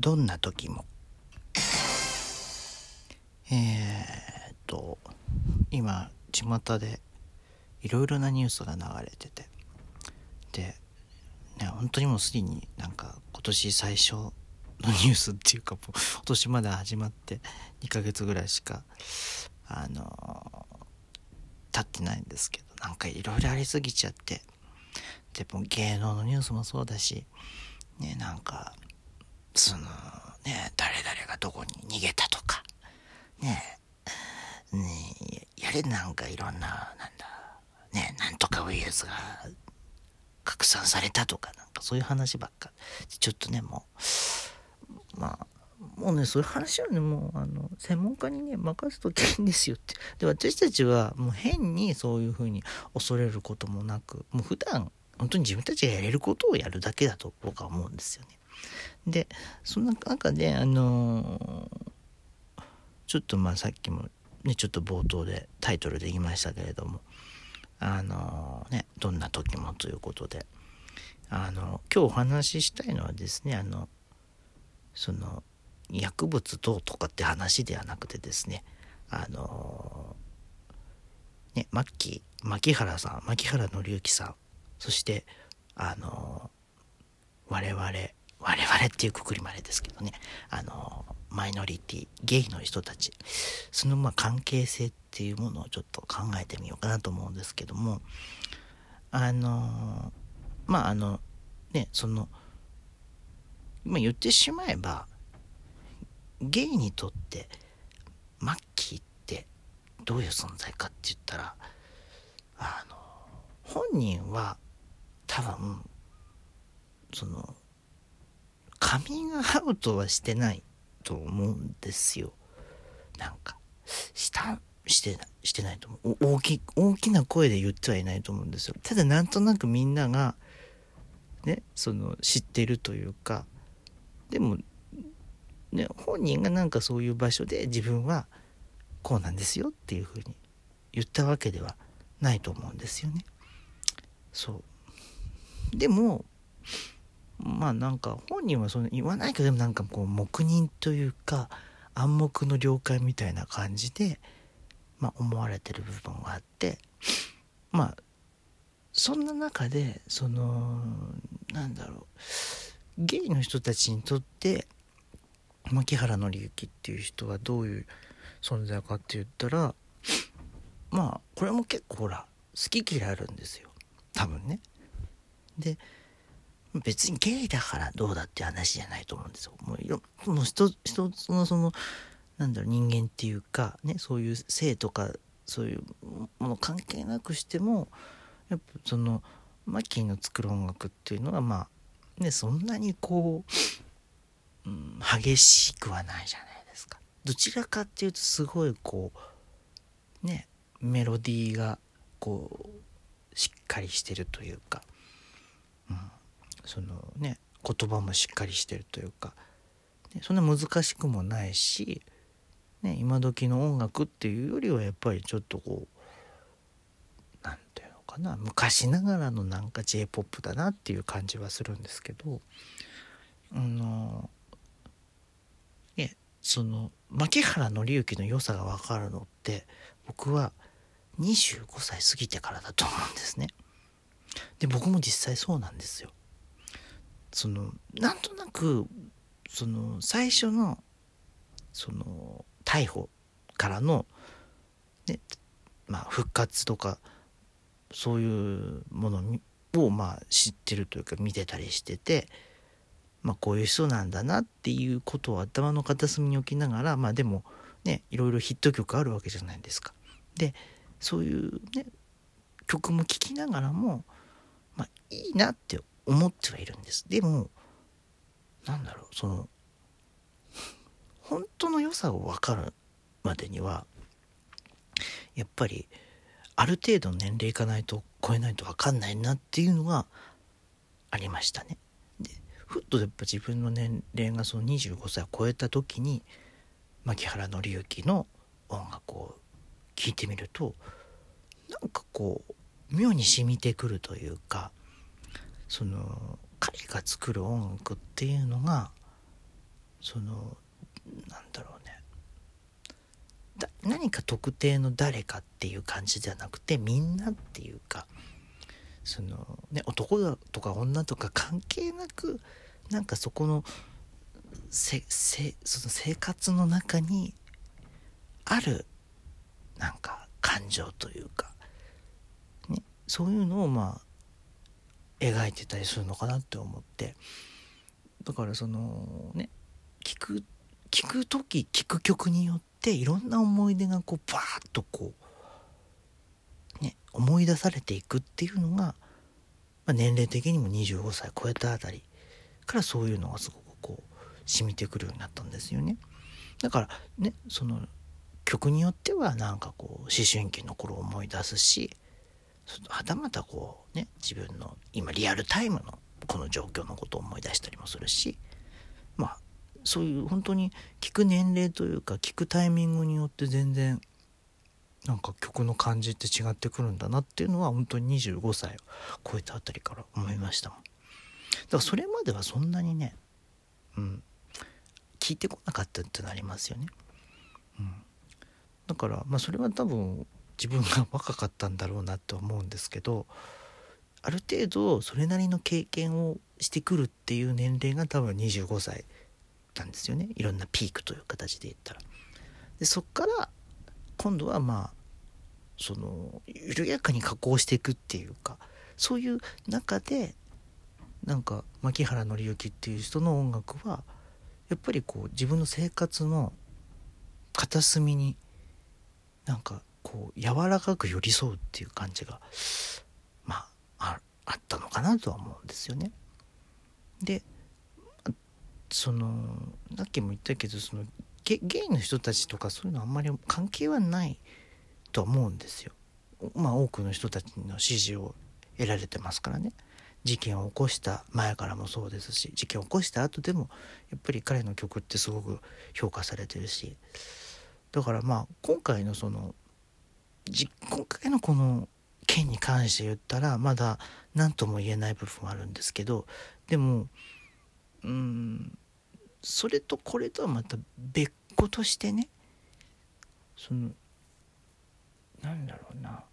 どんな時も。えー、っと今巷でいろいろなニュースが流れてて。でね本当にもうすでになんか今年最初のニュースっていうかもう今年まで始まって2ヶ月ぐらいしかあの経ってないんですけどなんかいろいろありすぎちゃって。でも芸能のニュースもそうだしねなんかそのね誰々がどこに逃げたとかねねやれなんかいろんななんだねなんとかウイルスが拡散されたとかなんかそういう話ばっかちょっとねもうまあもうねそういう話はねもうあの専門家にね任すときいいんですよってで私たちはもう変にそういうふうに恐れることもなくもう普段本当に自分たちがやれることをやるだけだと僕は思うんですよね。でそんな中であのー、ちょっとまあさっきもねちょっと冒頭でタイトルで言いましたけれどもあのー、ねどんな時もということであの今日お話ししたいのはですねあのその薬物どうとかって話ではなくてですねあのー、ねマッキー牧原さん牧原紀之さんそしてあの我々我々っていうくくりまでですけどね。あのマイノリティゲイの人たち。そのまあ関係性っていうものをちょっと考えてみようかなと思うんですけども。あのまああのねそのま言ってしまえばゲイにとってマッキーってどういう存在かって言ったらあの本人は多分そのカミングアウトはしてないと思うんですよ。なんかしたしてないしてないと思う。大き大きな声で言ってはいないと思うんですよ。ただなんとなくみんながねその知ってるというかでもね本人がなんかそういう場所で自分はこうなんですよっていうふうに言ったわけではないと思うんですよね。そう。でもまあなんか本人はその言わないけどでもなんかこう黙認というか暗黙の了解みたいな感じで、まあ、思われてる部分があってまあそんな中でそのなんだろうゲイの人たちにとって牧原紀之っていう人はどういう存在かって言ったらまあこれも結構ほら好き嫌いあるんですよ多分ね。で別にゲイだからどうだって話じゃないと思うんですよ。もういろもう一一つのそのなんだろう人間っていうかねそういう性とかそういうもの関係なくしてもやっぱそのマッキーの作る音楽っていうのはまあねそんなにこう、うん、激しくはないじゃないですか。どちらかっていうとすごいこうねメロディーがこうしっかりしてるというか。そのね言葉もしっかりしてるというか、ね、そんな難しくもないし、ね、今時の音楽っていうよりはやっぱりちょっとこう何て言うのかな昔ながらのなんか j p o p だなっていう感じはするんですけどあのねその牧原紀之の良さが分かるのって僕は25歳過ぎてからだと思うんですね。で僕も実際そうなんですよ。そのなんとなくその最初のその逮捕からの、ねまあ、復活とかそういうものをまあ知ってるというか見てたりしてて、まあ、こういう人なんだなっていうことを頭の片隅に置きながらまあでもねいろいろヒット曲あるわけじゃないですか。でそういうね曲も聴きながらも、まあ、いいなって思ってはいるんです。でも、なんだろう、その、本当の良さを分かるまでには、やっぱり、ある程度年齢いかないと超えないと分かんないなっていうのがありましたね。で、ふっとやっぱ自分の年齢がその25歳を超えた時に、牧原紀之の音楽を聴いてみると、なんかこう、妙に染みてくるというか、その彼が作る音楽っていうのがそのなんだろうね。だ何か特定の誰かっていう感じじゃなくてみんなっていうかそのね男だとか女とか関係なくなんかそこのせせその生活の中にあるなんか感情というか、ね、そういうのをまあ描いてたりするのかなって思ってだからそのね聞く聞く時聞く曲によっていろんな思い出がこうバーッとこうね思い出されていくっていうのが、まあ、年齢的にも25歳超えたあたりからそういうのがすごくこう染みてくるようになったんですよね。だからねその曲によってはなんかこう思春期の頃を思い出すしはたまたこうね自分の今リアルタイムのこの状況のことを思い出したりもするしまあそういう本当に聞く年齢というか聞くタイミングによって全然なんか曲の感じって違ってくるんだなっていうのは本当に25歳を超えたあたりから思いましたもん。だからそれまではそんなにね、うん、聞いてこなかったってなりますよね。うん、だからまあそれは多分自分が若かったんだろうなと思うんですけどある程度それなりの経験をしてくるっていう年齢が多分25歳なんですよねいろんなピークという形で言ったら。でそっから今度はまあその緩やかに加工していくっていうかそういう中でなんか牧原紀之っていう人の音楽はやっぱりこう自分の生活の片隅になんかこう柔らかく寄り添うっていう感じがまああったのかなとは思うんですよね。でそのさっきも言ったけどそのゲゲイの人たちとかそういうのはあんまり関係はないと思うんですよ。まあ多くの人たちの支持を得られてますからね。事件を起こした前からもそうですし事件を起こした後でもやっぱり彼の曲ってすごく評価されてるしだからまあ今回のその実今回のこの件に関して言ったらまだ何とも言えない部分はあるんですけどでもうんそれとこれとはまた別個としてねそのなんだろうな。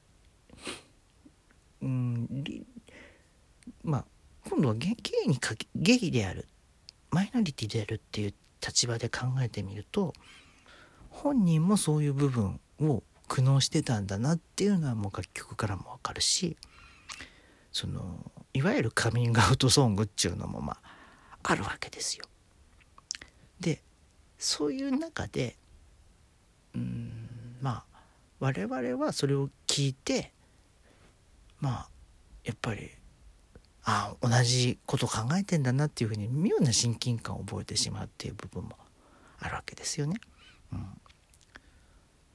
うんまあ今度はゲイにかけゲイであるマイノリティであるっていう立場で考えてみると本人もそういう部分を苦悩してたんだなっていうのはもう楽曲からもわかるしそのいわゆるカミングアウトソングっていうのもまああるわけですよ。でそういう中でうんまあ我々はそれを聞いてまあやっぱりああ同じこと考えてんだなっていうふうに妙な親近感を覚えてしまうっていう部分もあるわけですよね。うん、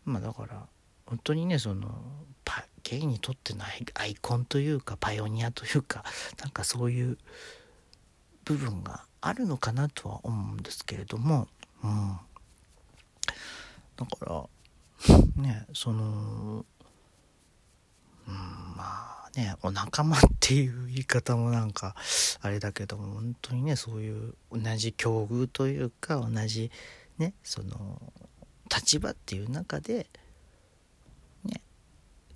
まあだから本当にねそのパゲイにとってのアイコンというかパイオニアというかなんかそういう部分があるのかなとは思うんですけれども、うん、だからねその、うん、まあねお仲間っていう言い方もなんかあれだけども本当にねそういう同じ境遇というか同じねその立場っていう中で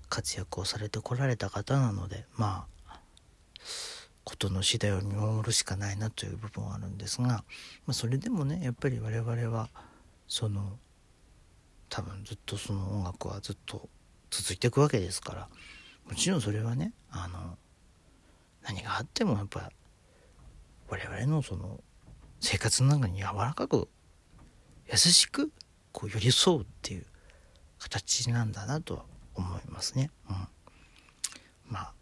活躍をされてこられた方なのでまあことの次第を見守るしかないなという部分はあるんですが、まあ、それでもねやっぱり我々はその多分ずっとその音楽はずっと続いていくわけですからもちろんそれはねあの何があってもやっぱ我々のその生活の中に柔らかく優しくこう寄り添うっていう形なんだなとは思いますね。うん、まあ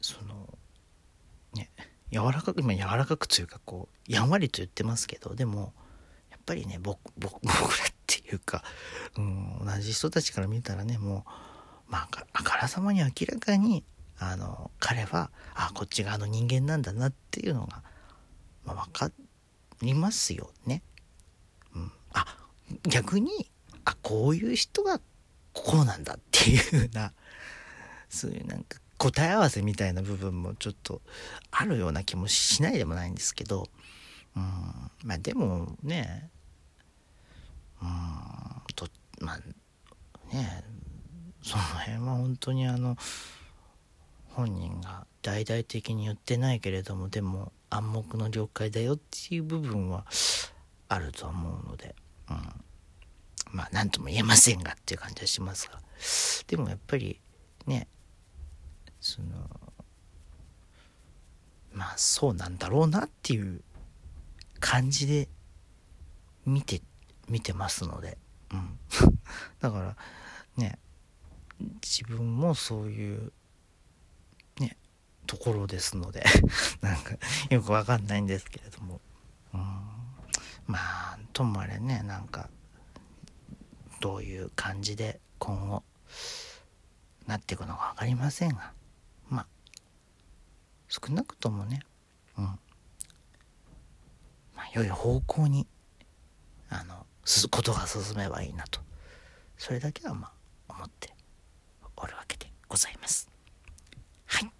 そのね柔らかく今柔らかくというかこうやんわりと言ってますけどでもやっぱりね僕僕らっていうか、うん、同じ人たちから見たらねもうまああからさまに明らかにあの彼はあこっち側の人間なんだなっていうのが、まあ、分かりますよね。うん、あ逆にあこういう人がこうなんだっていう風なそういうなんか答え合わせみたいな部分もちょっとあるような気もしないでもないんですけど、うんまあでもねうんとまあねその辺は本当にあの本人が大々的に言ってないけれどもでも暗黙の了解だよっていう部分はあると思うので、うん、まあ何とも言えませんがっていう感じはしますが。でもやっぱりねそのまあそうなんだろうなっていう感じで見て見てますので、うん、だからね自分もそういうねところですので。なんかよくわかんないんですけれども、うん、まあともあれねなんかどういう感じで今後なっていくのか分かりませんがまあ少なくともねうん。まあ良い方向にあのことが進めばいいなと。それだけはまあ思っておるわけでございます。はい。